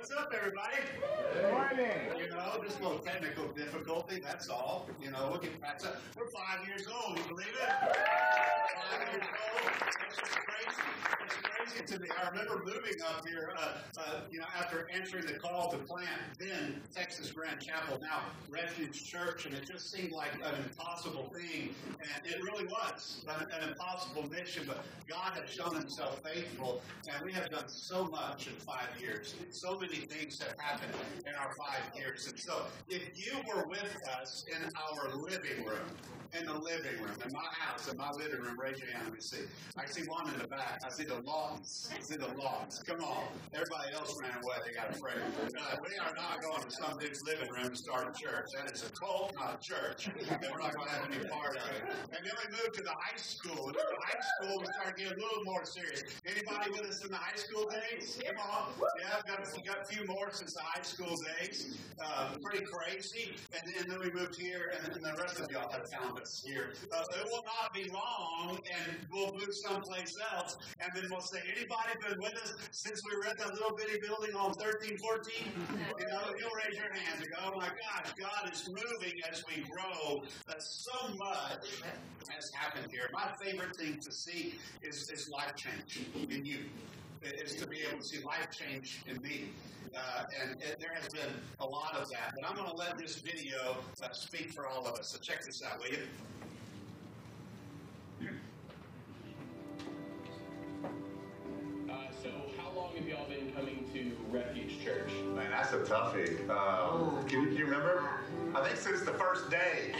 what's up, everybody? Good morning. You know, just a little technical difficulty, that's all. You know, we can patch up. We're five years old, you believe it? Five years old. It's just crazy. It's crazy to me. I remember moving up here, uh, uh, you know, after answering the call to plant then Texas Grand Chapel, now Refuge Church, and it just seemed like an impossible thing. And it really was an, an impossible mission, but God has shown himself faithful, and we have done so much in five years. So many things have happened in our five years. And so, if you were with us in our living room, in the living room, in my house, in my living room, raise your hand. Let me see. I see one in the back. I see the Lawtons. I see the Lawtons. Come on. Everybody else ran away. They got afraid. Uh, we are not going to some dude's living room to start a church. That is a cult, not a church. And we're not going to have any part of it. And then we moved to the high school. And the high school, we started getting a little more serious. Anybody with us in the high school days? Come on. Yeah, I've got, got a few more since the high school days. Uh, pretty crazy. And, and then we moved here, and, and the rest of y'all have us here. Uh, it will not be long, and we'll move someplace else, and then we'll say, anybody been with us since we were at that little bitty building on 13, 14? You know, you'll raise your hand and go, oh my gosh, God is moving as we grow. Uh, so much has happened here. My favorite thing to see is, is life change in you is to be able to see life change in me. Uh, and it, there has been a lot of that. But I'm going to let this video uh, speak for all of us. So check this out, will you? Uh, so, how long have y'all been coming to Refuge Church? Man, that's a toughie. Um, can, can you remember? I think since the first day.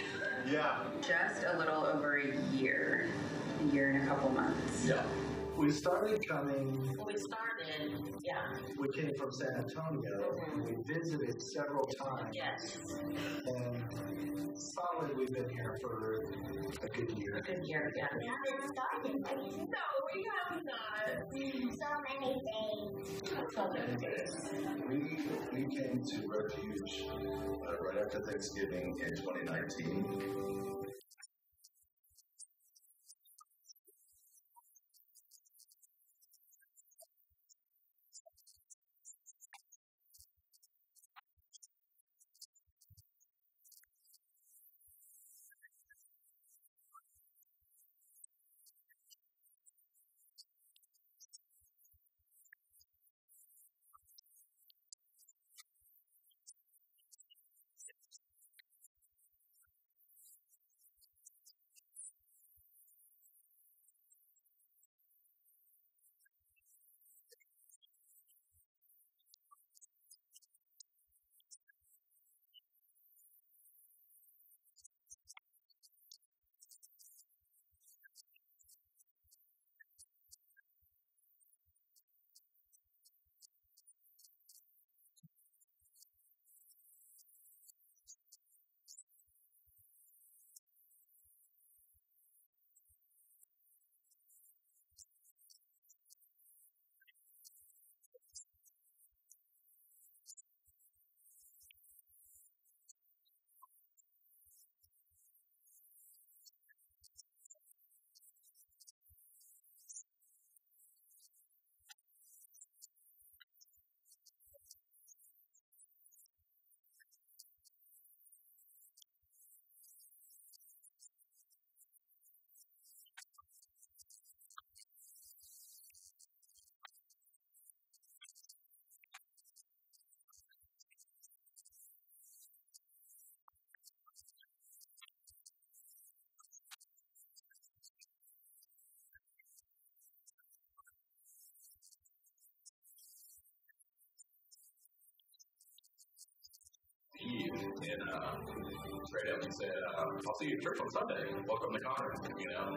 Yeah. Just a little over a year, a year and a couple months. Yeah. We started coming, We started, yeah, we came from San Antonio. We visited several times. yes, And solid, we've been here for a good year. a good year, yeah. We haven't started anything. No, we have not. So many things. So many days. We, we came to Refuge uh, right after Thanksgiving in 2019. And straight up he said, uh, "I'll see you at church on Sunday. Welcome to Conroe." You know,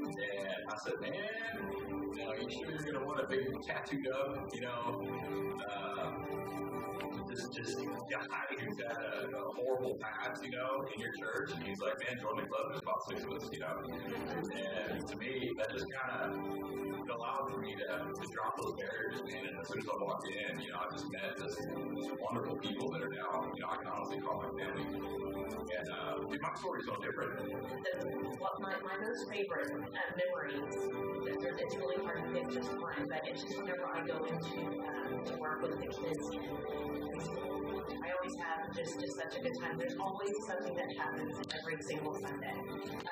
and I said, "Man, you know, you sure you're gonna want a big tattooed up, you know, uh, this just guy who's had a, a horrible past, you know, in your church?" And he's like, "Man, join the club. About six us, you know." And to me, that just kind of allowed for me to, to drop those barriers. And as soon as I walked in, you know, I just met this, this wonderful people that are now, you know, I can honestly call my family. And uh, Dude, my story's no different. What my, my most favorite uh, memories, there's- it's really hard to pick just one, but it's just whenever I go into um, to work with the kids preschool. I always have just, just such a good time. There's always something that happens every single Sunday.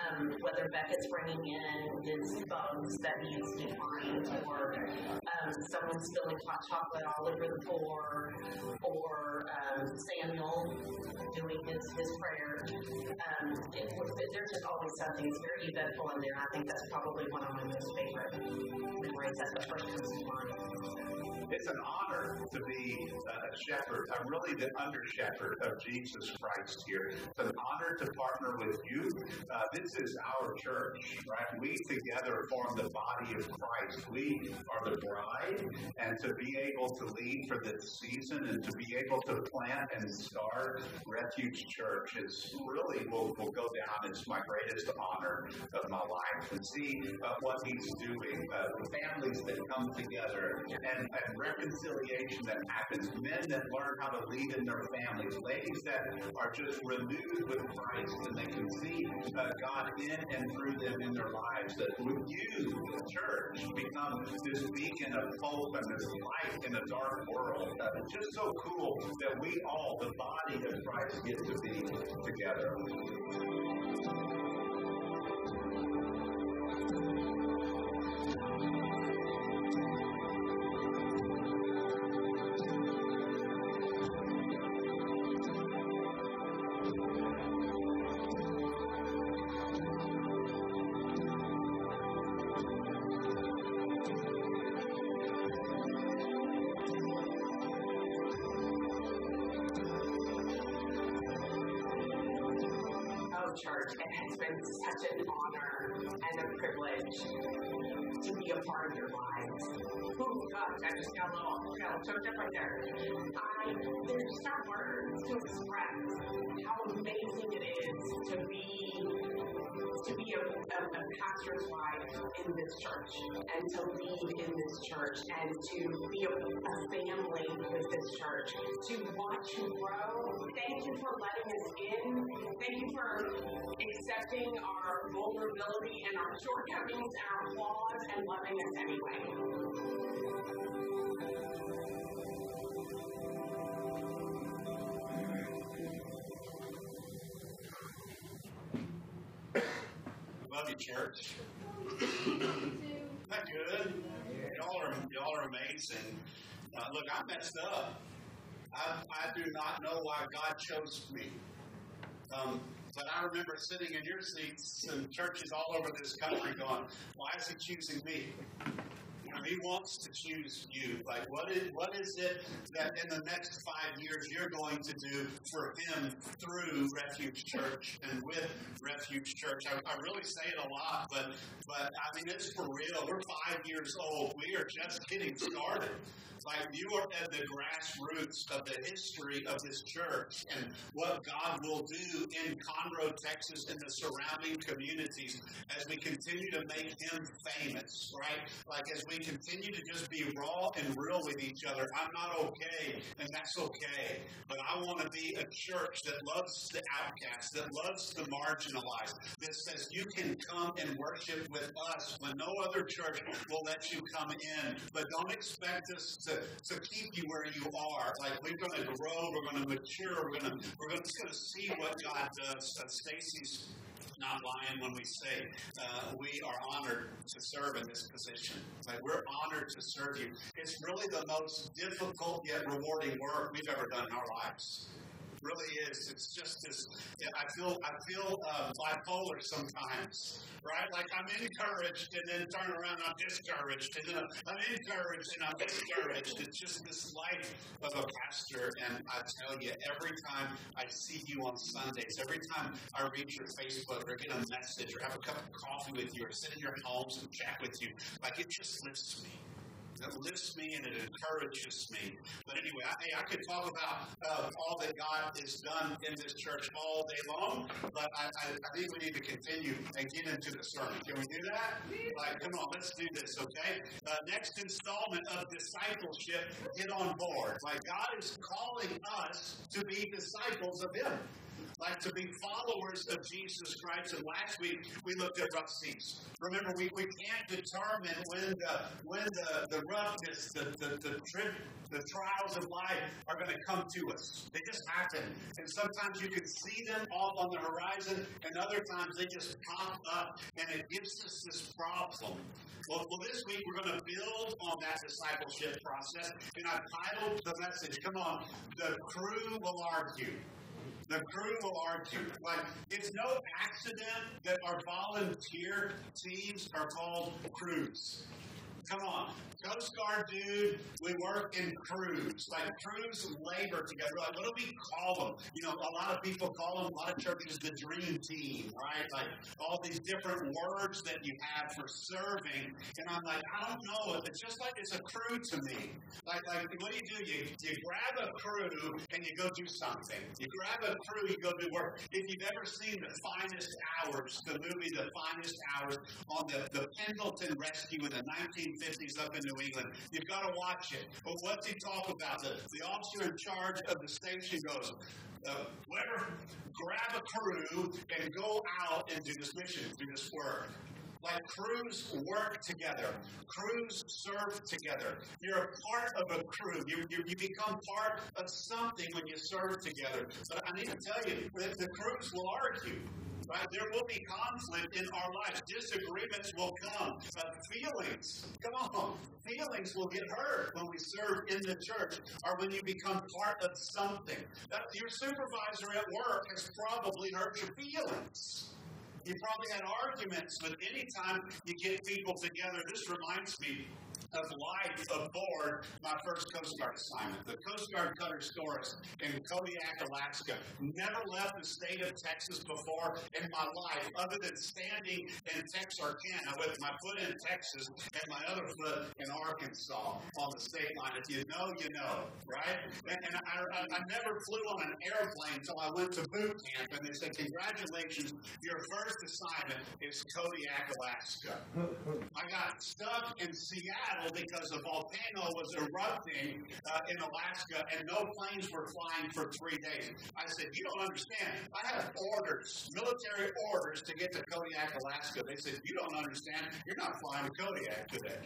Um, whether Beckett's bringing in his bugs that needs to find, or um, someone spilling hot chocolate all over the floor, or um, Samuel doing his, his prayer. Um, it, there's just always something. It's very eventful in there. I think that's probably one of my most favorite memories. That's the first comes to mind. It's an honor to be a shepherd. I'm really the under shepherd of Jesus Christ here. It's an honor to partner with you. Uh, this is our church, right? We together form the body of Christ. We are the bride, and to be able to lead for this season and to be able to plant and start Refuge Church is really will, will go down as my greatest honor of my life. And see uh, what He's doing, uh, the families that come together, and, and reconciliation that happens, men that learn how to lead in their families, ladies that are just renewed with Christ and they can see uh, God in and through them in their lives. That with you, the church, become this beacon of hope and this light in a dark world. Uh, it's just so cool that we all, the body of Christ, get to be together. Oh, church, it has been such an honor and a privilege to be a part of your lives. Oh gosh, I just got a little, got choked up right there. I, there's not words to express how amazing it is to be to be a, a, a pastor's wife in this church and to lead in this church and to be a, a family with this church, to watch you grow. Thank you for letting us in. Thank you for accepting our vulnerability and our shortcomings and our flaws and loving us anyway. Love you, church. Isn't that good? Y'all are y'all are amazing. Uh, look, I messed up. I, I do not know why God chose me. Um, but I remember sitting in your seats in churches all over this country going, why is he choosing me? He wants to choose you. Like, what is, what is it that in the next five years you're going to do for him through Refuge Church and with Refuge Church? I, I really say it a lot, but, but I mean, it's for real. We're five years old. We are just getting started. Like you are at the grassroots of the history of this church and what God will do in Conroe, Texas, and the surrounding communities as we continue to make Him famous, right? Like as we continue to just be raw and real with each other. I'm not okay, and that's okay. But I want to be a church that loves the outcast, that loves the marginalized, that says you can come and worship with us when no other church will let you come in. But don't expect us to, to keep you where you are. Like we're going to grow, we're going to mature, we're going to we're going to see what God does. Uh, Stacy's not lying when we say uh, we are honored to serve in this position. Like we're honored to serve you. It's really the most difficult yet rewarding work we've ever done in our lives. Really is. It's just this. yeah, I feel I feel uh, bipolar sometimes, right? Like I'm encouraged and then turn around I'm discouraged, and then I'm encouraged and I'm discouraged. It's just this life of a pastor, and I tell you, every time I see you on Sundays, every time I read your Facebook or get a message or have a cup of coffee with you or sit in your homes and chat with you, like it just lifts me. It lifts me and it encourages me. But anyway, I, I could talk about uh, all that God has done in this church all day long, but I, I, I think we need to continue and get into the sermon. Can we do that? Like, come on, let's do this, okay? Uh, next installment of discipleship, get on board. Like, God is calling us to be disciples of Him. Like to be followers of Jesus Christ. And last week we looked at rough seas. Remember, we, we can't determine when the when the, the roughness, the the, the the trials of life are going to come to us. They just happen. And sometimes you can see them off on the horizon, and other times they just pop up, and it gives us this problem. Well, well this week we're going to build on that discipleship process, and I've titled the message, come on, The Crew Will Argue. The crew will argue. Like, it's no accident that our volunteer teams are called crews. Come on. Coast Guard dude, we work in crews. Like crews labor together. Like, what do we call them? You know, a lot of people call them, a lot of churches, the dream team, right? Like all these different words that you have for serving. And I'm like, I don't know. It's just like it's a crew to me. Like, like what do you do? You, you grab a crew and you go do something. You grab a crew, you go do work. If you've ever seen The Finest Hours, the movie The Finest Hours on the, the Pendleton Rescue in the 1950s up in New England. You've got to watch it. But what's he talk about? The, the officer in charge of the station goes, uh, whoever, grab a crew and go out and do this mission, do this work. Like crews work together. Crews serve together. You're a part of a crew. You, you, you become part of something when you serve together. But I need to tell you, that the crews will argue. Right? There will be conflict in our lives. Disagreements will come. Uh, feelings, come on, feelings will get hurt when we serve in the church or when you become part of something. That, your supervisor at work has probably hurt your feelings. You probably had arguments, but anytime you get people together, this reminds me of life aboard my first Coast Guard assignment. The Coast Guard Cutter Storis in Kodiak, Alaska. Never left the state of Texas before in my life, other than standing in Texarkana with my foot in Texas and my other foot in Arkansas on the state line. If you know, you know, right? And, and I, I, I never flew on an airplane until I went to boot camp, and they said, "Congratulations, your first assignment is Kodiak, Alaska." I got stuck in Seattle because a volcano was erupting uh, in Alaska and no planes were flying for three days. I said, You don't understand. I have orders, military orders to get to Kodiak, Alaska. They said, You don't understand. You're not flying to Kodiak today.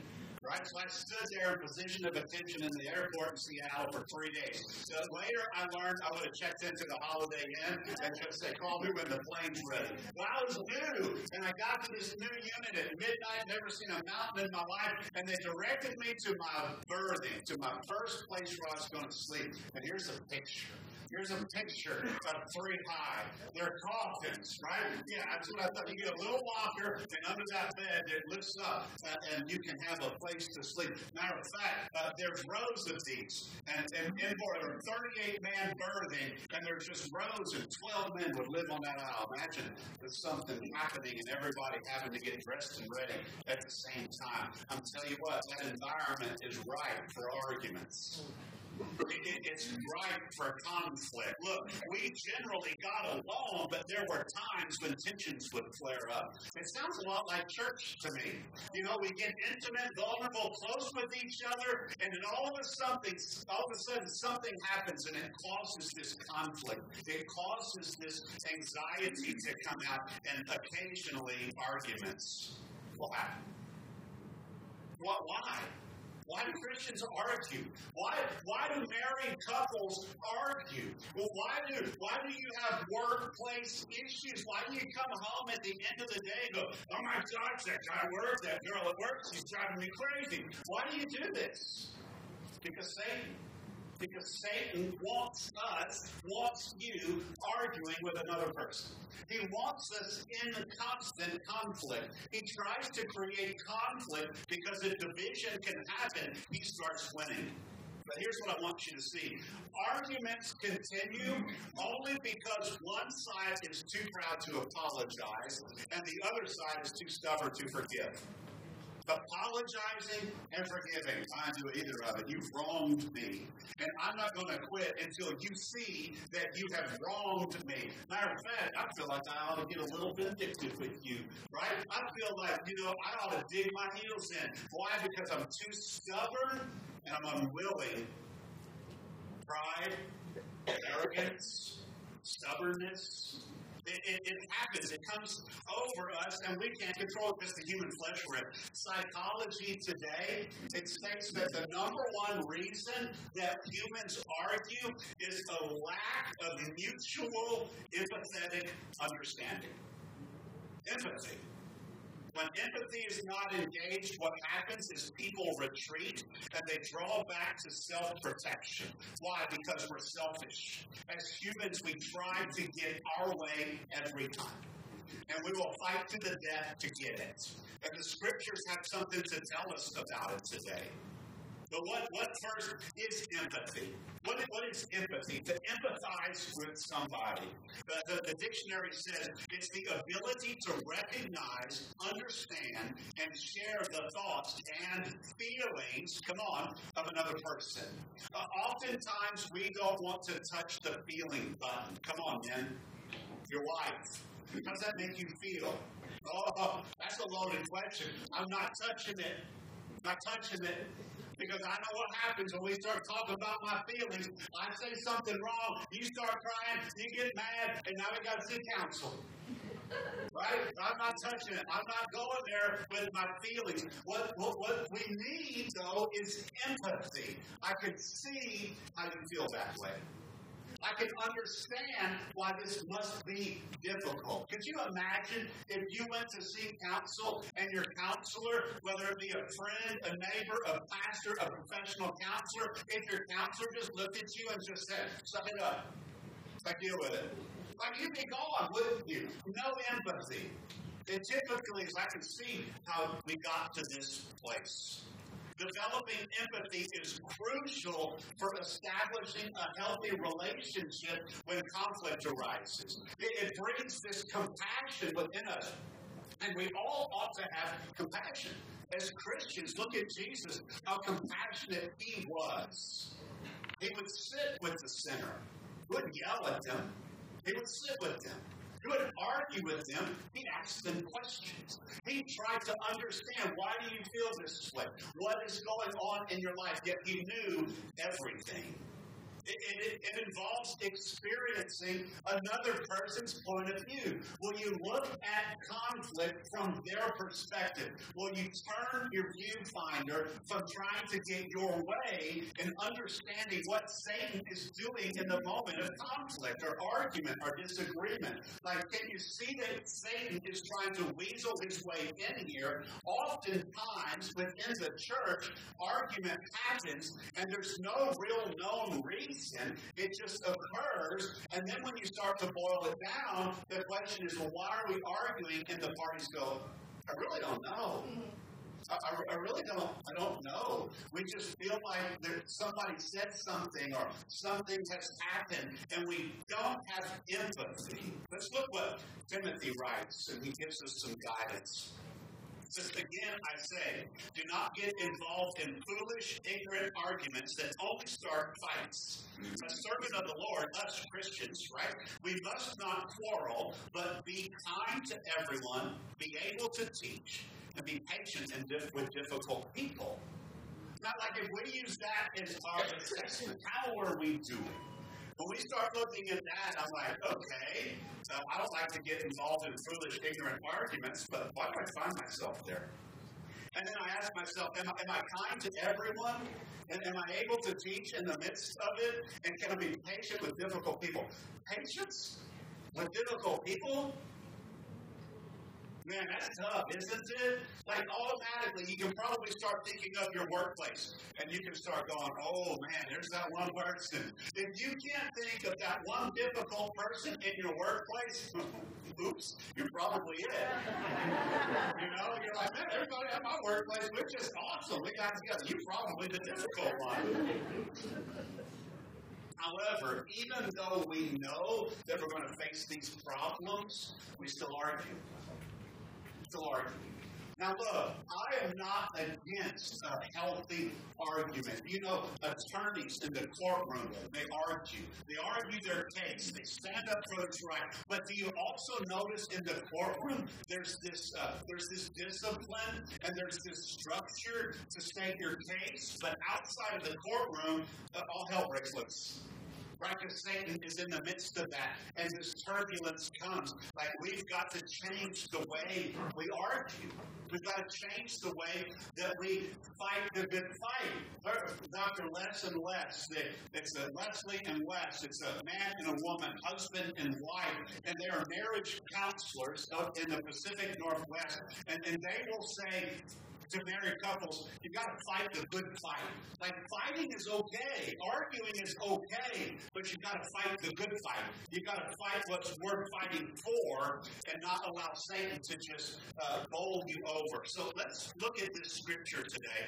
Right? So I stood there in position of attention in the airport in Seattle for three days. So later I learned I would have checked into the Holiday Inn and just say, call me when the plane's ready. But I was new, and I got to this new unit at midnight, never seen a mountain in my life, and they directed me to my berthing, to my first place where I was going to sleep. And here's a picture. Here's a picture of three high. They're coffins, right? Yeah, that's what I thought. You get a little locker, and under that bed, it lifts up, uh, and you can have a place to sleep. Matter of fact, uh, there's rows of these, and, and inboard there are 38 man berthing, and there's just rows, and 12 men would live on that aisle. Imagine there's something happening, and everybody having to get dressed and ready at the same time. I'm telling you what, that environment is ripe for arguments. It, it's ripe for conflict. Look, we generally got along, but there were times when tensions would flare up. It sounds a lot like church to me. You know, we get intimate, vulnerable, close with each other, and then all of a something, all of a sudden, something happens, and it causes this conflict. It causes this anxiety to come out, and occasionally arguments. Will happen. What? Why? Why do Christians argue? Why, why do married couples argue? Well, why do why do you have workplace issues? Why do you come home at the end of the day and go, oh my gosh, that guy works, that girl at work, she's driving me crazy. Why do you do this? Because Satan because Satan wants us, wants you arguing with another person. He wants us in constant conflict. He tries to create conflict because if division can happen, he starts winning. But here's what I want you to see. Arguments continue only because one side is too proud to apologize and the other side is too stubborn to forgive apologizing and forgiving. I do either of it. You've wronged me. And I'm not going to quit until you see that you have wronged me. Matter of fact, I feel like I ought to get a little vindictive with you, right? I feel like, you know, I ought to dig my heels in. Why? Because I'm too stubborn and I'm unwilling. Pride, arrogance, stubbornness. It, it, it happens. It comes over us, and we can't control it because the human flesh we're. Psychology today, it states that the number one reason that humans argue is a lack of mutual empathetic understanding. Empathy. When empathy is not engaged, what happens is people retreat and they draw back to self protection. Why? Because we're selfish. As humans, we try to get our way every time. And we will fight to the death to get it. And the scriptures have something to tell us about it today. But what, what first is empathy? What, what is empathy? To empathize with somebody. The, the, the dictionary says it's the ability to recognize, understand, and share the thoughts and feelings, come on, of another person. Uh, oftentimes we don't want to touch the feeling button. Come on, men. Your wife. How does that make you feel? Oh, that's a loaded question. I'm not touching it. Not touching it because I know what happens when we start talking about my feelings. I say something wrong, you start crying, you get mad, and now we got to seek counsel. Right? I'm not touching it. I'm not going there with my feelings. What, what, what we need, though, is empathy. I can see how you feel that way. I can understand why this must be difficult. Could you imagine if you went to seek counsel and your counselor, whether it be a friend, a neighbor, a pastor, a professional counselor, if your counselor just looked at you and just said, suck it up, like deal with it. Like you'd be gone, wouldn't you? No empathy. It typically is I can see how we got to this place. Developing empathy is crucial for establishing a healthy relationship when conflict arises. It, it brings this compassion within us. And we all ought to have compassion. As Christians, look at Jesus, how compassionate he was. He would sit with the sinner. He wouldn't yell at them. He would sit with them. He wouldn't argue with them. He asked them questions. He tried to understand why do you feel this way? What is going on in your life? Yet he knew everything. It, it, it, involves experiencing another person's point of view. Will you look at conflict from their perspective? Will you turn your viewfinder from trying to get your way and understanding what Satan is doing in the moment of conflict or argument or disagreement? Like, can you see that Satan is trying to weasel his way in here? Oftentimes within the church, argument happens and there's no real known reason reason. It just occurs. And then when you start to boil it down, the question is, well, why are we arguing? And the parties go, I really don't know. Mm-hmm. I, I, really don't. I don't know. We just feel like there, somebody said something or something has happened, and we don't have empathy. Let's look what Timothy writes, and he gives us some guidance says, Again, I say, do not get involved in foolish, ignorant arguments that only start fights. A servant of the Lord, us Christians, right? We must not quarrel, but be kind to everyone, be able to teach, and be patient and diff- with difficult people. Not like if we use that as our assessment, how are we doing? When we start looking at that, I'm like, okay, so I don't like to get involved in foolish, ignorant arguments, but why do I find myself there? And then I ask myself, am I, am I kind to everyone? And am I able to teach in the midst of it? And can I be patient with difficult people? Patience with difficult people? Man, that's tough, isn't it? Like automatically, you can probably start thinking of your workplace, and you can start going, "Oh man, there's that one person." If you can't think of that one difficult person in your workplace, oops, you're probably it. you know, you're like, man, everybody at my workplace, we're just awesome. We got together. You're probably the difficult one. However, even though we know that we're going to face these problems, we still argue arguing. Now, look, I am not against a healthy argument. You know, attorneys in the courtroom, they argue. They argue their case. They stand up for what's right. But do you also notice in the courtroom, there's this, uh, there's this discipline and there's this structure to state your case. But outside of the courtroom, uh, all hell breaks loose. Right? Because Satan is in the midst of that, and this turbulence comes. Like we've got to change the way we argue. We've got to change the way that we fight the good fight. Dr. Les and Les, it's a Leslie and Les. It's a man and a woman, husband and wife, and they are marriage counselors in the Pacific Northwest. And, and they will say, to married couples, you got to fight the good fight. Like fighting is okay, arguing is okay, but you got to fight the good fight. You got to fight what's worth fighting for, and not allow Satan to just uh, bowl you over. So let's look at this scripture today.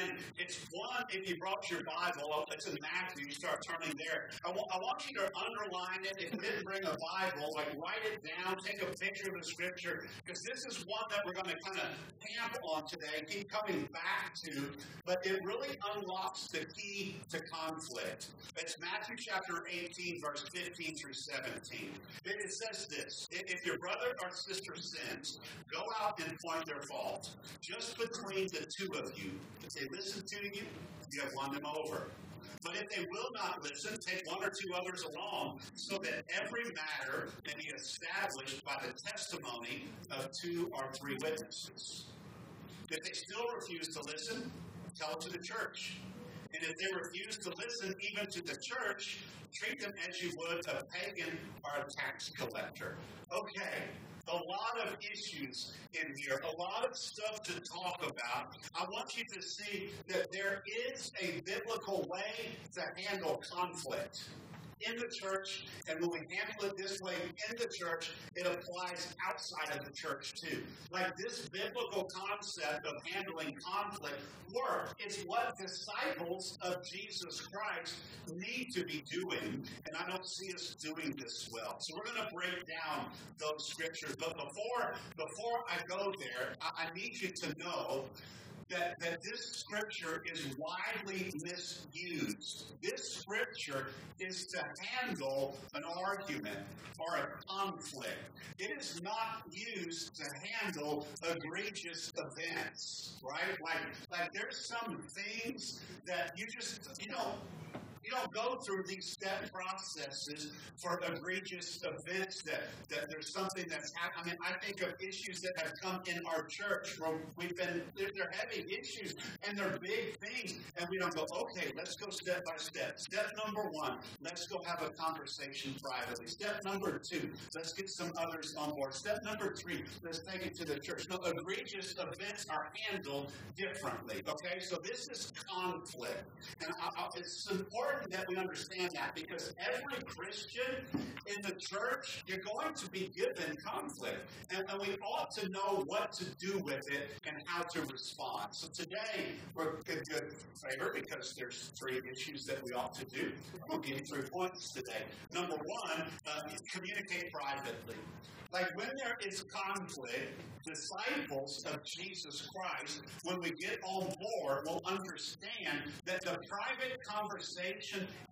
And it's one, if you brought your Bible, it's in Matthew, you start turning there. I want, want you to underline it. If you didn't bring a Bible, like write it down, take a picture of the scripture, because this is one that we're going to kind of camp on today, keep coming back to, but it really unlocks the key to conflict. It's Matthew chapter 18, verse 15 through 17. It, it says this If your brother or sister sins, go out and point their fault, just between the two of you. If they listen to you, you have won them over. But if they will not listen, take one or two others along, so that every matter may be established by the testimony of two or three witnesses. If they still refuse to listen, tell it to the church. And if they refuse to listen even to the church, treat them as you would a pagan or a tax collector. Okay, a lot of issues in here, a lot of stuff to talk about. I want you to see that there is a biblical way to handle conflict in the church, and when we handle it this way in the church, it applies outside of the church too. Like this biblical concept of handling conflict work is what disciples of Jesus Christ need to be doing, and I don't see us doing this well. So we're going to break down those scriptures. But before before I go there, I, I need you to know that, that this scripture is widely misused. This scripture is to handle an argument or a conflict. It is not used to handle egregious events, right? Like, like there's some things that you just, you know, you don't go through these step processes for egregious events that, that there's something that's happening. I mean, I think of issues that have come in our church where we've been, they're, they're heavy issues and they're big things. And we don't go, okay, let's go step by step. Step number one, let's go have a conversation privately. Step number two, let's get some others on board. Step number three, let's take it to the church. No, egregious events are handled differently. Okay, so this is conflict. And I, I, it's important important that we understand that because every Christian in the church, you're going to be given conflict. And, we ought to know what to do with it and how to respond. So today, we're good, good favor because there's three issues that we ought to do. We'll give you three points today. Number one, uh, communicate privately. Like when there is conflict, disciples of Jesus Christ, when we get on board, will understand that the private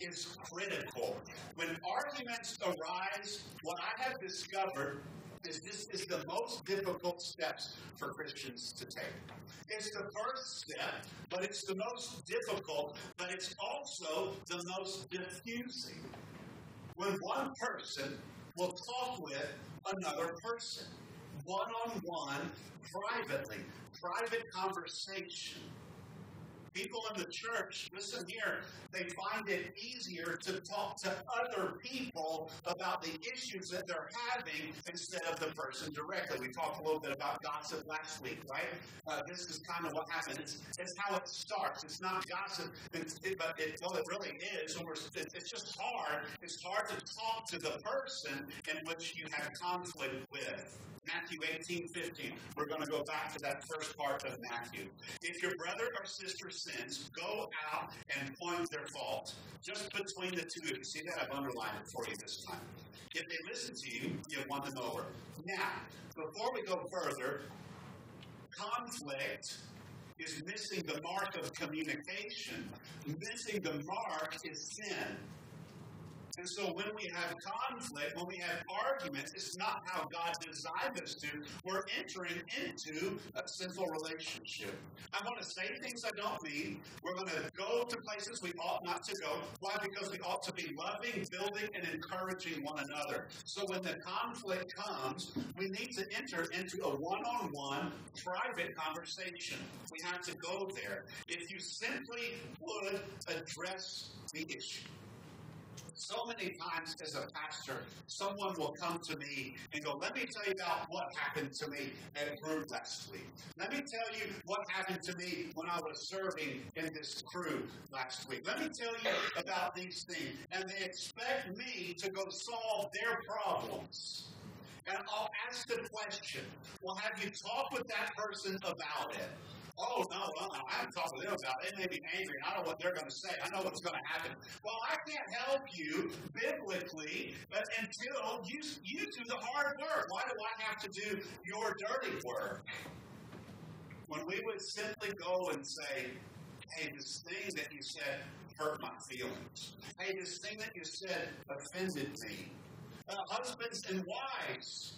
is critical. When arguments arise, what I have discovered is this is the most difficult steps for Christians to take. It's the first step, but it's the most difficult, but it's also the most diffusing. When one person will talk with another person, one on one, privately, private conversation. People in the church, listen here, they find it easier to talk to other people about the issues that they're having instead of the person directly. We talked a little bit about gossip last week, right? Uh, this is kind of what happens. It's, it's, how it starts. It's not gossip, it's, it, but it, well, it really is. It's just hard. It's hard to talk to the person in which you have conflict with. Matthew 18, 15. We're going to go back to that first part of Matthew. If your brother or sister sins, go out and point their fault. Just between the two of you. See that? I've underlined it for you this time. If they listen to you, you've won them over. Now, before we go further, conflict is missing the mark of communication. Missing the mark is sin. And so when we have conflict, when we have arguments, it's not how God designed us to. We're entering into a sinful relationship. I'm going to say things I don't mean. We're going to go to places we ought not to go. Why? Because we ought to be loving, building, and encouraging one another. So when the conflict comes, we need to enter into a one on one private conversation. We have to go there. If you simply would address the issue. So many times as a pastor, someone will come to me and go, Let me tell you about what happened to me at group last week. Let me tell you what happened to me when I was serving in this crew last week. Let me tell you about these things. And they expect me to go solve their problems. And I'll ask the question, Well, have you talked with that person about it? Oh, no, well, I haven't talked with them about it. They may be angry. I know what they're going to say. I know what's going to happen. Well, I can't help you biblically uh, until you, you do the hard work. Why do I have to do your dirty work? When we would simply go and say, hey, this thing that you said hurt my feelings. Hey, this thing that you said offended me. Uh, husbands and wives,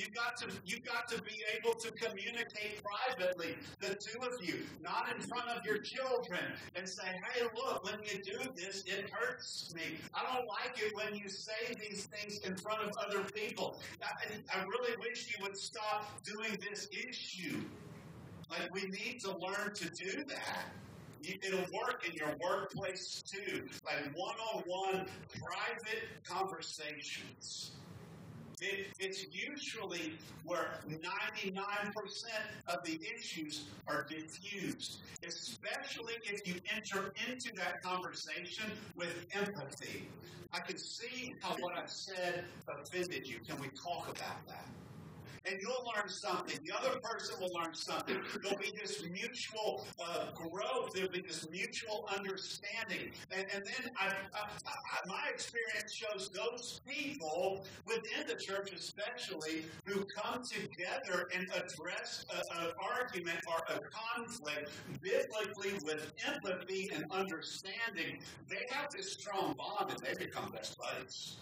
You've got to you've got to be able to communicate privately, the two of you, not in front of your children, and say, "Hey, look, when you do this, it hurts me. I don't like it when you say these things in front of other people. I, I really wish you would stop doing this issue." Like we need to learn to do that. It'll work in your workplace too, like one-on-one private conversations. It, it's usually where 99% of the issues are diffused, especially if you enter into that conversation with empathy. I can see how what I said offended you. Can we talk about that? And you'll learn something. The other person will learn something. There'll be this mutual uh, growth. There'll be this mutual understanding. And, and then I, I, I, my experience shows those people within the church, especially, who come together and address an argument or a conflict biblically with empathy and understanding, they have this strong bond and they become best buddies.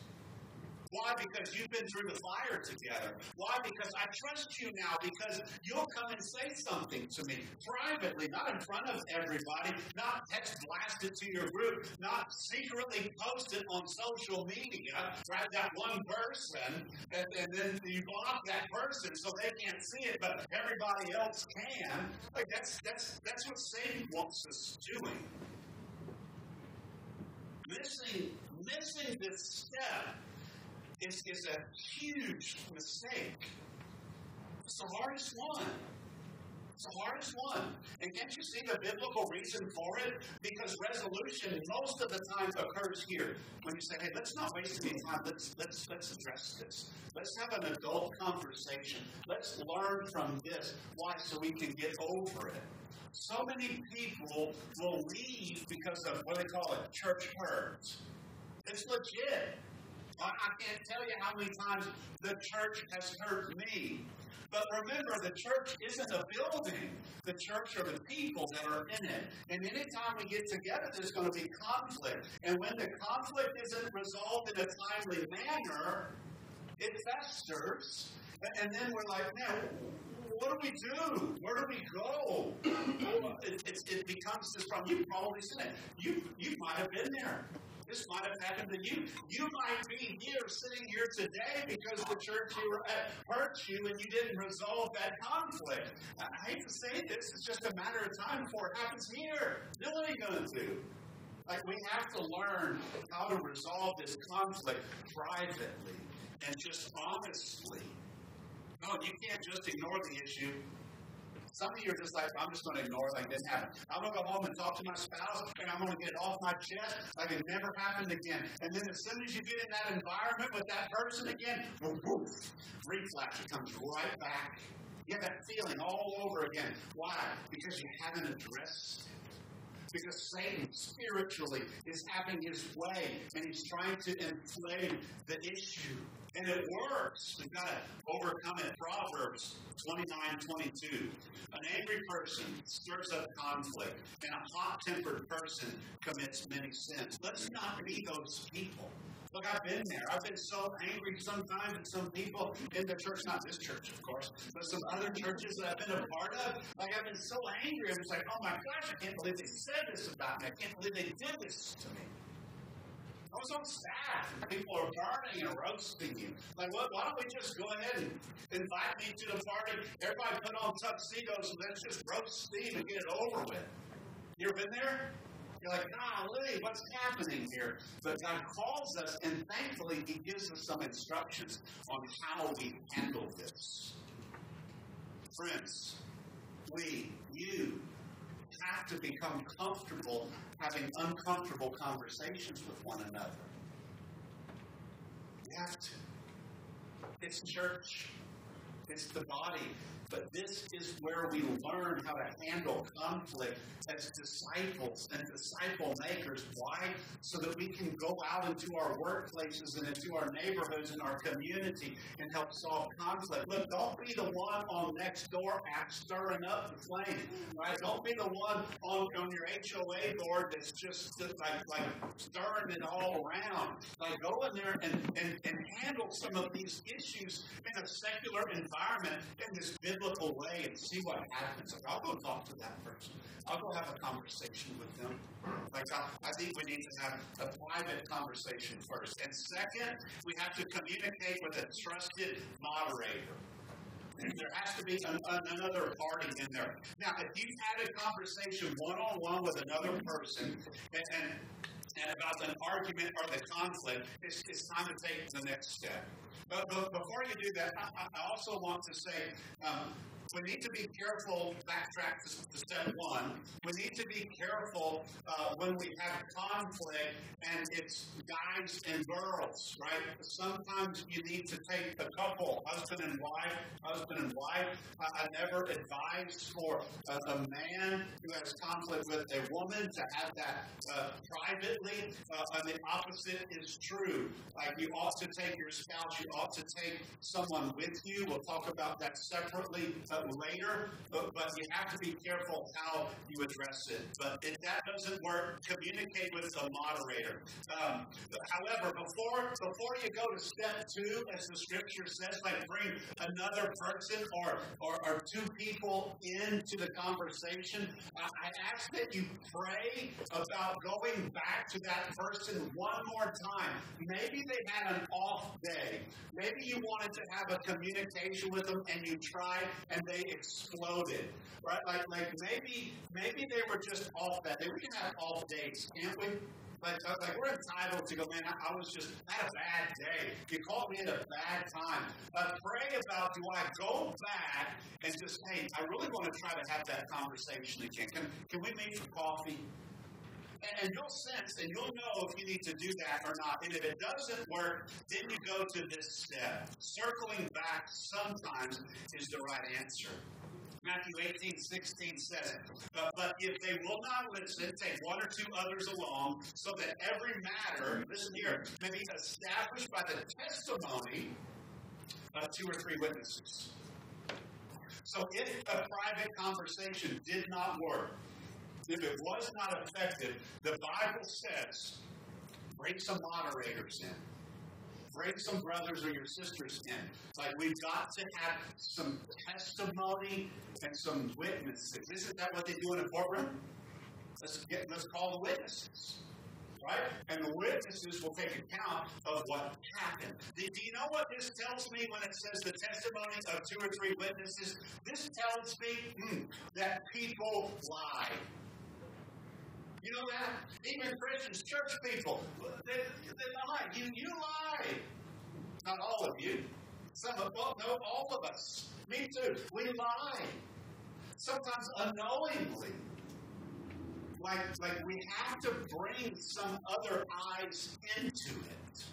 Why? Because you've been through the fire together. Why? Because I trust you now because you'll come and say something to me privately, not in front of everybody, not text blast it to your group, not secretly post it on social media, right? That one person, and, and then you block that person so they can't see it, but everybody else can. Like that's that's that's what Satan wants us doing. Missing missing this step is, is a huge mistake. It's the hardest one. It's the hardest one. And can't you see the biblical reason for it? Because resolution most of the time occurs here. When you say, hey, let's not waste any time, let's let's let's address this. Let's have an adult conversation. Let's learn from this. Why? So we can get over it. So many people will leave because of what they call it church hurt. It's legit. I can't tell you how many times the church has hurt me. But remember, the church isn't a building. The church are the people that are in it. And anytime we get together, there's going to be conflict. And when the conflict isn't resolved in a timely manner, it festers. And then we're like, man, what do we do? Where do we go? it, it, it becomes this problem. You've probably seen it. You, you might have been there. This might have happened to you. You might be here, sitting here today, because the church you were at hurt you and you didn't resolve that conflict. I hate to say this, it's just a matter of time before it happens here. You going to? Like, we have to learn how to resolve this conflict privately and just honestly. No, you can't just ignore the issue some of you are just like, I'm just going to ignore it like this happened. I'm going to go home and talk to my spouse, and I'm going to get it off my chest like it never happened again. And then as soon as you get in that environment with that person again, woof, reflex comes right back. You get that feeling all over again. Why? Because you haven't addressed it. Because Satan spiritually is having his way and he's trying to inflame the issue. And it works. We've got to overcome it. Proverbs 29 22. An angry person stirs up conflict, and a hot tempered person commits many sins. Let's not be those people. Look, I've been there. I've been so angry sometimes at some people in the church, not this church, of course, but some other churches that I've been a part of. Like, I've been so angry. I'm just like, oh my gosh, I can't believe they said this about me. I can't believe they did this to me. I was on staff. People are burning and roasting you. Like, what? Why don't we just go ahead and invite me to the party? Everybody put on tuxedos and let's just roast Steve and get it over with. You ever been there? You're like, golly, what's happening here? But God calls us, and thankfully, He gives us some instructions on how we handle this. Friends, we, you, have to become comfortable having uncomfortable conversations with one another. We have to. It's church, it's the body, but this is where we learn how to handle conflict as disciples and disciple makers. Why? So that we can go out into our workplaces and into our neighborhoods and our community and help solve conflict. Look, don't be the one on next door app stirring up the flame, right? Don't be the one on, on your HOA board that's just like, like stirring it all around. Like go in there and, and, and handle some of these issues in a secular environment in this biblical way and see what happens. Like, I'll go talk to that person. I'll go have a conversation with them. Like I, I think we need to have a private conversation first. And second, we have to communicate with a trusted moderator. There has to be an, another party in there. Now, if you've had a conversation one on one with another person and, and, and about an argument or the conflict, it's, it's time to take the next step. But, before you do that, I, I also want to say um, we need to be careful, backtrack to, to step one. We need to be careful uh, when we have conflict and it's guys and girls, right? Sometimes you need to take a couple, husband and wife, husband and wife. I, I never advise for a, man who has conflict with a woman to have that uh, privately. Uh, and the opposite is true. Like you ought to take your spouse, you ought to take someone with you. We'll talk about that separately uh, later, but, but you have to be careful how you address it. But if that doesn't work, communicate with the moderator. Um, however, before before you go to step two, as the scripture says, like bring another person or, or, or two people into the conversation, I, I ask that you pray about going back to that person one more time. Maybe they had an off day. Maybe you wanted to have a communication with them and you tried and they exploded. Right? Like like maybe maybe they were just off that day. We can have off days, can't we? Like, like we're entitled to go, man, I, I was just, I had a bad day. You called me at a bad time. Uh, pray about, do I go back and just, hey, I really want to try to have that conversation again. Can, can we meet for coffee? And, you'll sense and you'll know if you need to do that or not. And if it doesn't work, then you go to this step. Circling back sometimes is the right answer. Matthew 18, 16 says, but, but if they will not listen, take one or two others along, so that every matter, listen here, may be established by the testimony of two or three witnesses. So if a private conversation did not work, if it was not effective, the Bible says, bring some moderators in. Bring some brothers or your sisters in. Like we've got to have some testimony and some witnesses. Isn't that what they do in a courtroom? Let's get let's call the witnesses. Right? And the witnesses will take account of what happened. Do, do you know what this tells me when it says the testimony of two or three witnesses? This tells me hmm, that people lie. You know that? Even Christians, church people, they, they lie. You, you lie. Not all of you. Some of well, no, all of us. Me too. We lie. Sometimes unknowingly. Like, like we have to bring some other eyes into it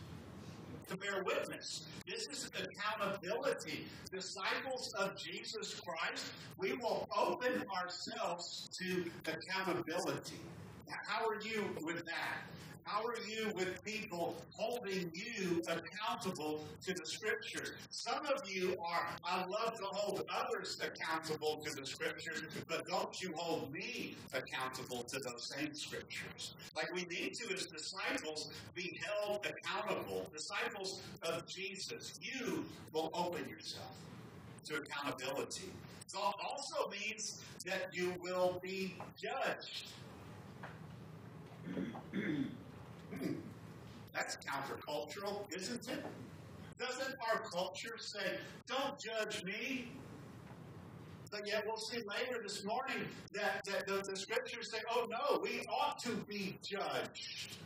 to bear witness. This is accountability. Disciples of Jesus Christ, we will open ourselves to accountability. How are you with that? How are you with people holding you accountable to the scriptures? Some of you are, I love to hold others accountable to the scriptures, but don't you hold me accountable to those same scriptures. Like we need to, as disciples, be held accountable. Disciples of Jesus, you will open yourself to accountability. It also means that you will be judged. That's countercultural, isn't it? Doesn't our culture say, don't judge me? But yet we'll see later this morning that, that the, the scriptures say, oh no, we ought to be judged.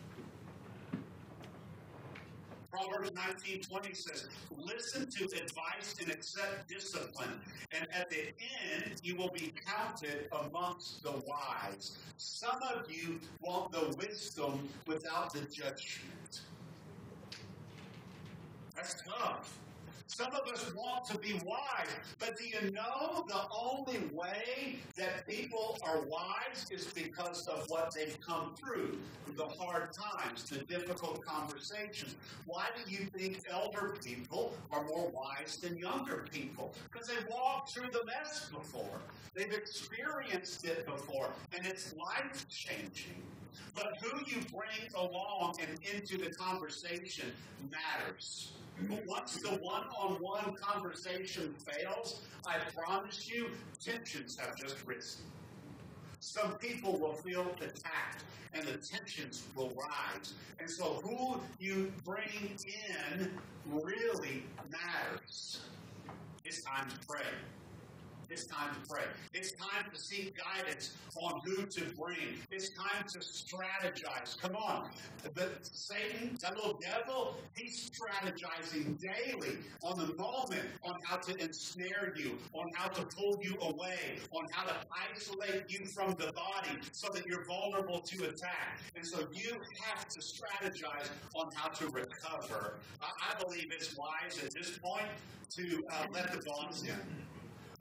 Proverbs 19:20 says, "Listen to advice and accept discipline, and at the end you will be counted amongst the wise." Some of you want the wisdom without the judgment. That's tough. Some of us want to be wise, but do you know the only way that people are wise is because of what they've come through, the hard times, the difficult conversations. Why do you think elder people are more wise than younger people? Because they've walked through the mess before. They've experienced it before, and it's life changing. But who you bring along and into the conversation matters. Once the one on one conversation fails, I promise you, tensions have just risen. Some people will feel attacked and the tensions will rise. And so, who you bring in really matters. It's time to pray. It's time to pray. It's time to seek guidance on who to bring. It's time to strategize. Come on. But Satan, that little devil, he's strategizing daily on the moment on how to ensnare you, on how to pull you away, on how to isolate you from the body so that you're vulnerable to attack. And so you have to strategize on how to recover. I, I believe it's wise at this point to uh, let the bombs in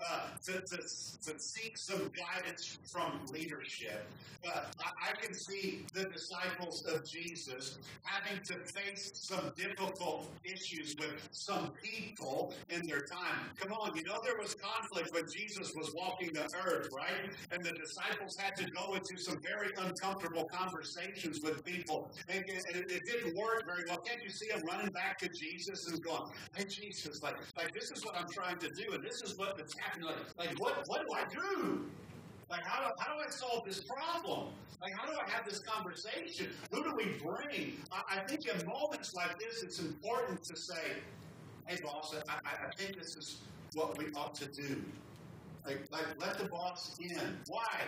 uh, to, to, to seek some guidance from leadership. Uh, I, I can see the disciples of Jesus having to face some difficult issues with some people in their time. Come on, you know there was conflict when Jesus was walking the earth, right? And the disciples had to go into some very uncomfortable conversations with people. And it, it, it didn't work very well. Can't you see them running back to Jesus and going, Hey, Jesus, like, like this is what I'm trying to do, and this is what the like, like what, what do I do? Like, how do, how do I solve this problem? Like, how do I have this conversation? Who do we bring? I, I think in moments like this, it's important to say, hey, boss, I, I think this is what we ought to do. Like, like, let the boss in. Why?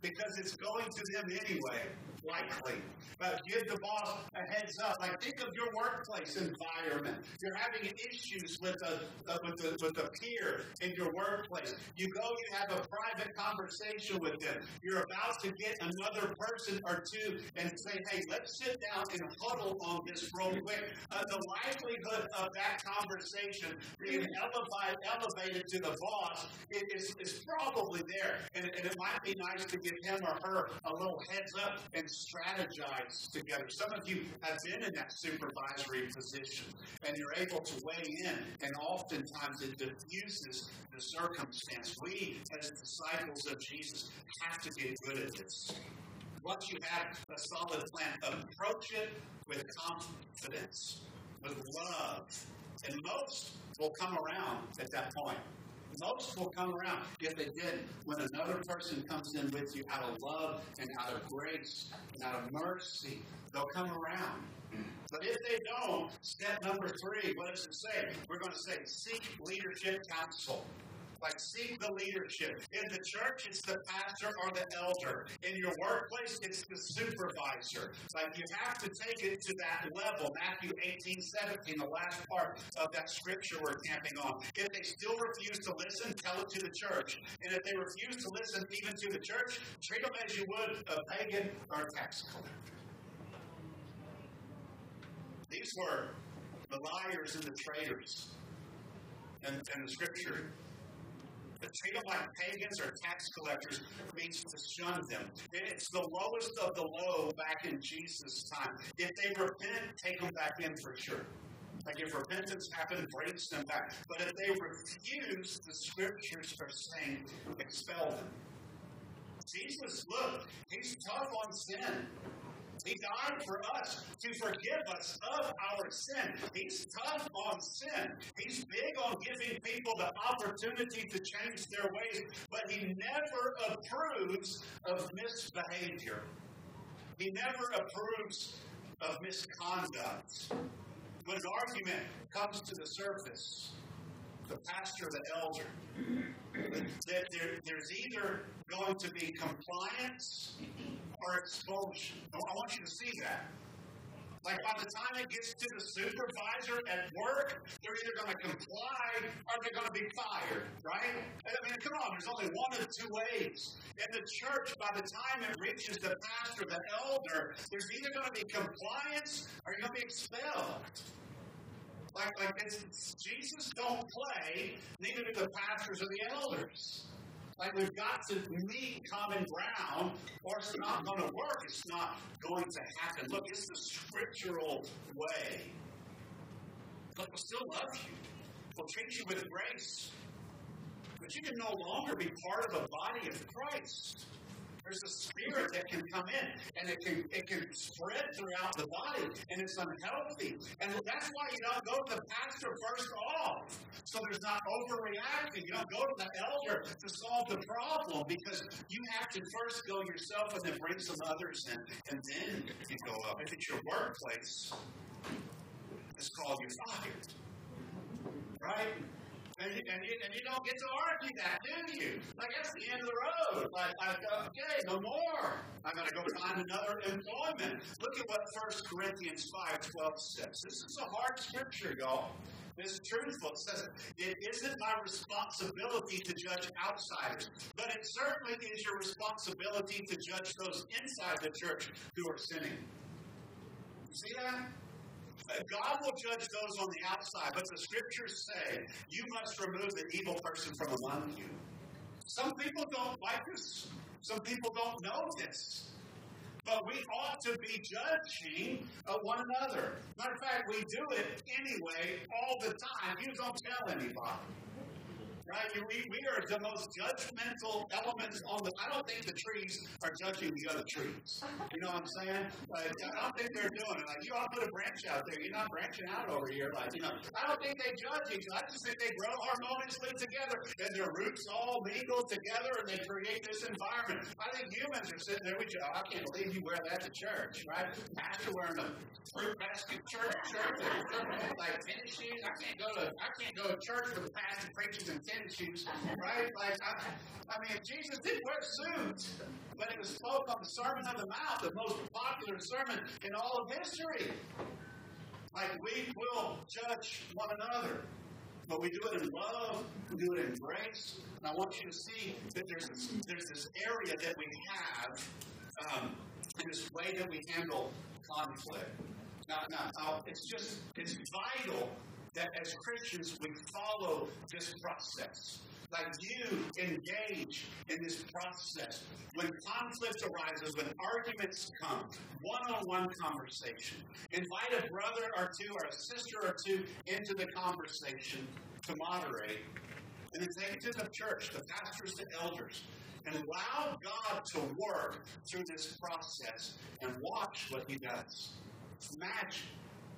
Because it's going to them anyway likely. But give the boss a heads up. Like think of your workplace environment. You're having issues with a uh, with a with a peer in your workplace. You go, you have a private conversation with them. You're about to get another person or two and say, "Hey, let's sit down and huddle on this real quick." Uh, the likelihood of that conversation being elevated, elevated to the boss is, is probably there, and, and it might be nice to give him or her a little heads up and strategize together. Some of you have been in that supervisory position and you're able to weigh in, and oftentimes it diffuses the circumstance. We, as disciples of Jesus, have to get good at this. Once you have a solid plan, approach it with confidence, with love, and most will come around at that point. Most will come around. If they didn't, when another person comes in with you out of love and out of grace and out of mercy, they'll come around. But if they don't, step number three, what does it say? We're going to say seek leadership counsel. Like, seek the leadership. In the church, it's the pastor or the elder. In your workplace, it's the supervisor. Like, you have to take it to that level. Matthew 18, 17, the last part of that scripture we're camping on. If they still refuse to listen, tell it to the church. And if they refuse to listen even to the church, treat them as you would a pagan or a tax collector. These were the liars and the traitors. And, and the scripture To treat them like pagans or tax collectors means to shun them. It's the lowest of the low back in Jesus' time. If they repent, take them back in for sure. Like if repentance happens, brings them back. But if they refuse, the scriptures are saying, expel them. Jesus, look, he's tough on sin. He died for us to forgive us of our sin. He's tough on sin. He's big on giving people the opportunity to change their ways, but he never approves of misbehavior. He never approves of misconduct. When an argument comes to the surface, the pastor, the elder, that there, there's either going to be compliance or expulsion. I want you to see that. Like by the time it gets to the supervisor at work, they're either going to comply or they're going to be fired, right? I mean, come on, there's only one of two ways. In the church, by the time it reaches the pastor, the elder, there's either going to be compliance or you're going to be expelled. Like, like Jesus don't play, neither do the pastors or the elders. Like we've got to meet common ground, or it's not going to work. It's not going to happen. Look, it's the scriptural way. But we'll still love you. We'll treat you with grace. But you can no longer be part of the body of Christ. There's a spirit that can come in and it can it can spread throughout the body and it's unhealthy. And that's why you don't go to the pastor first off. So there's not overreacting. You don't go to the elder to solve the problem because you have to first go yourself and then bring some others in and then you go up. If it's your workplace, it's called you're fired. Right? And you, and, you, and you don't get to argue that, do you? Like, that's the end of the road. Like, like okay, no more. I'm going to go find another employment. Look at what 1 Corinthians 5.12 says. This is a hard scripture, y'all. It's truthful. It says, it isn't my responsibility to judge outsiders, but it certainly is your responsibility to judge those inside the church who are sinning. You see that? God will judge those on the outside, but the scriptures say you must remove the evil person from among you. Some people don't like this. Some people don't know this. But we ought to be judging one another. Matter of fact, we do it anyway all the time. You don't tell anybody right? We, we are the most judgmental elements on the. I don't think the trees are judging the other trees. You know what I'm saying? I don't think they're doing it. Like, you all put a branch out there. You're not branching out over here. Like, you know, I don't think they judge each other. I just think they grow harmoniously together and their roots all mingle together and they create this environment. I think humans are sitting there you. I can't believe you wear that to church, right? Pastor wearing a fruit basket church church, like tennis shoes. I can't go to I can't go to church with a pastor preaches in tennis shoes, right? Like, I, I mean, Jesus didn't wear suits when it was spoke on the Sermon on the Mount, the most popular sermon in all of history. Like, we will judge one another. But we do it in love, we do it in grace. And I want you to see that there's this, there's this area that we have um, in this way that we handle conflict. Now, now, it's just, it's vital that as Christians we follow this process. Like you engage in this process. When conflict arises, when arguments come, one on one conversation. Invite a brother or two or a sister or two into the conversation to moderate. And then take it to the church, the pastors, the elders, and allow God to work through this process and watch what He does. Imagine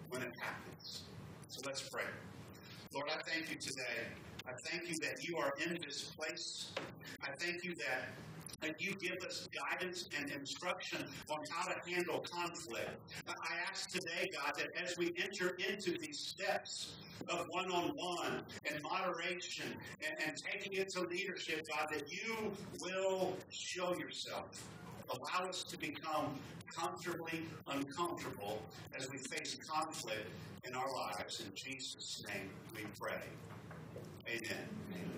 when it happens. So let's pray. Lord, I thank you today. I thank you that you are in this place. I thank you that that you give us guidance and instruction on how to handle conflict. I ask today, God, that as we enter into these steps of one on one and moderation and, and taking it to leadership, God, that you will show yourself. Allow us to become comfortably uncomfortable as we face conflict in our lives. In Jesus' name we pray. Amen.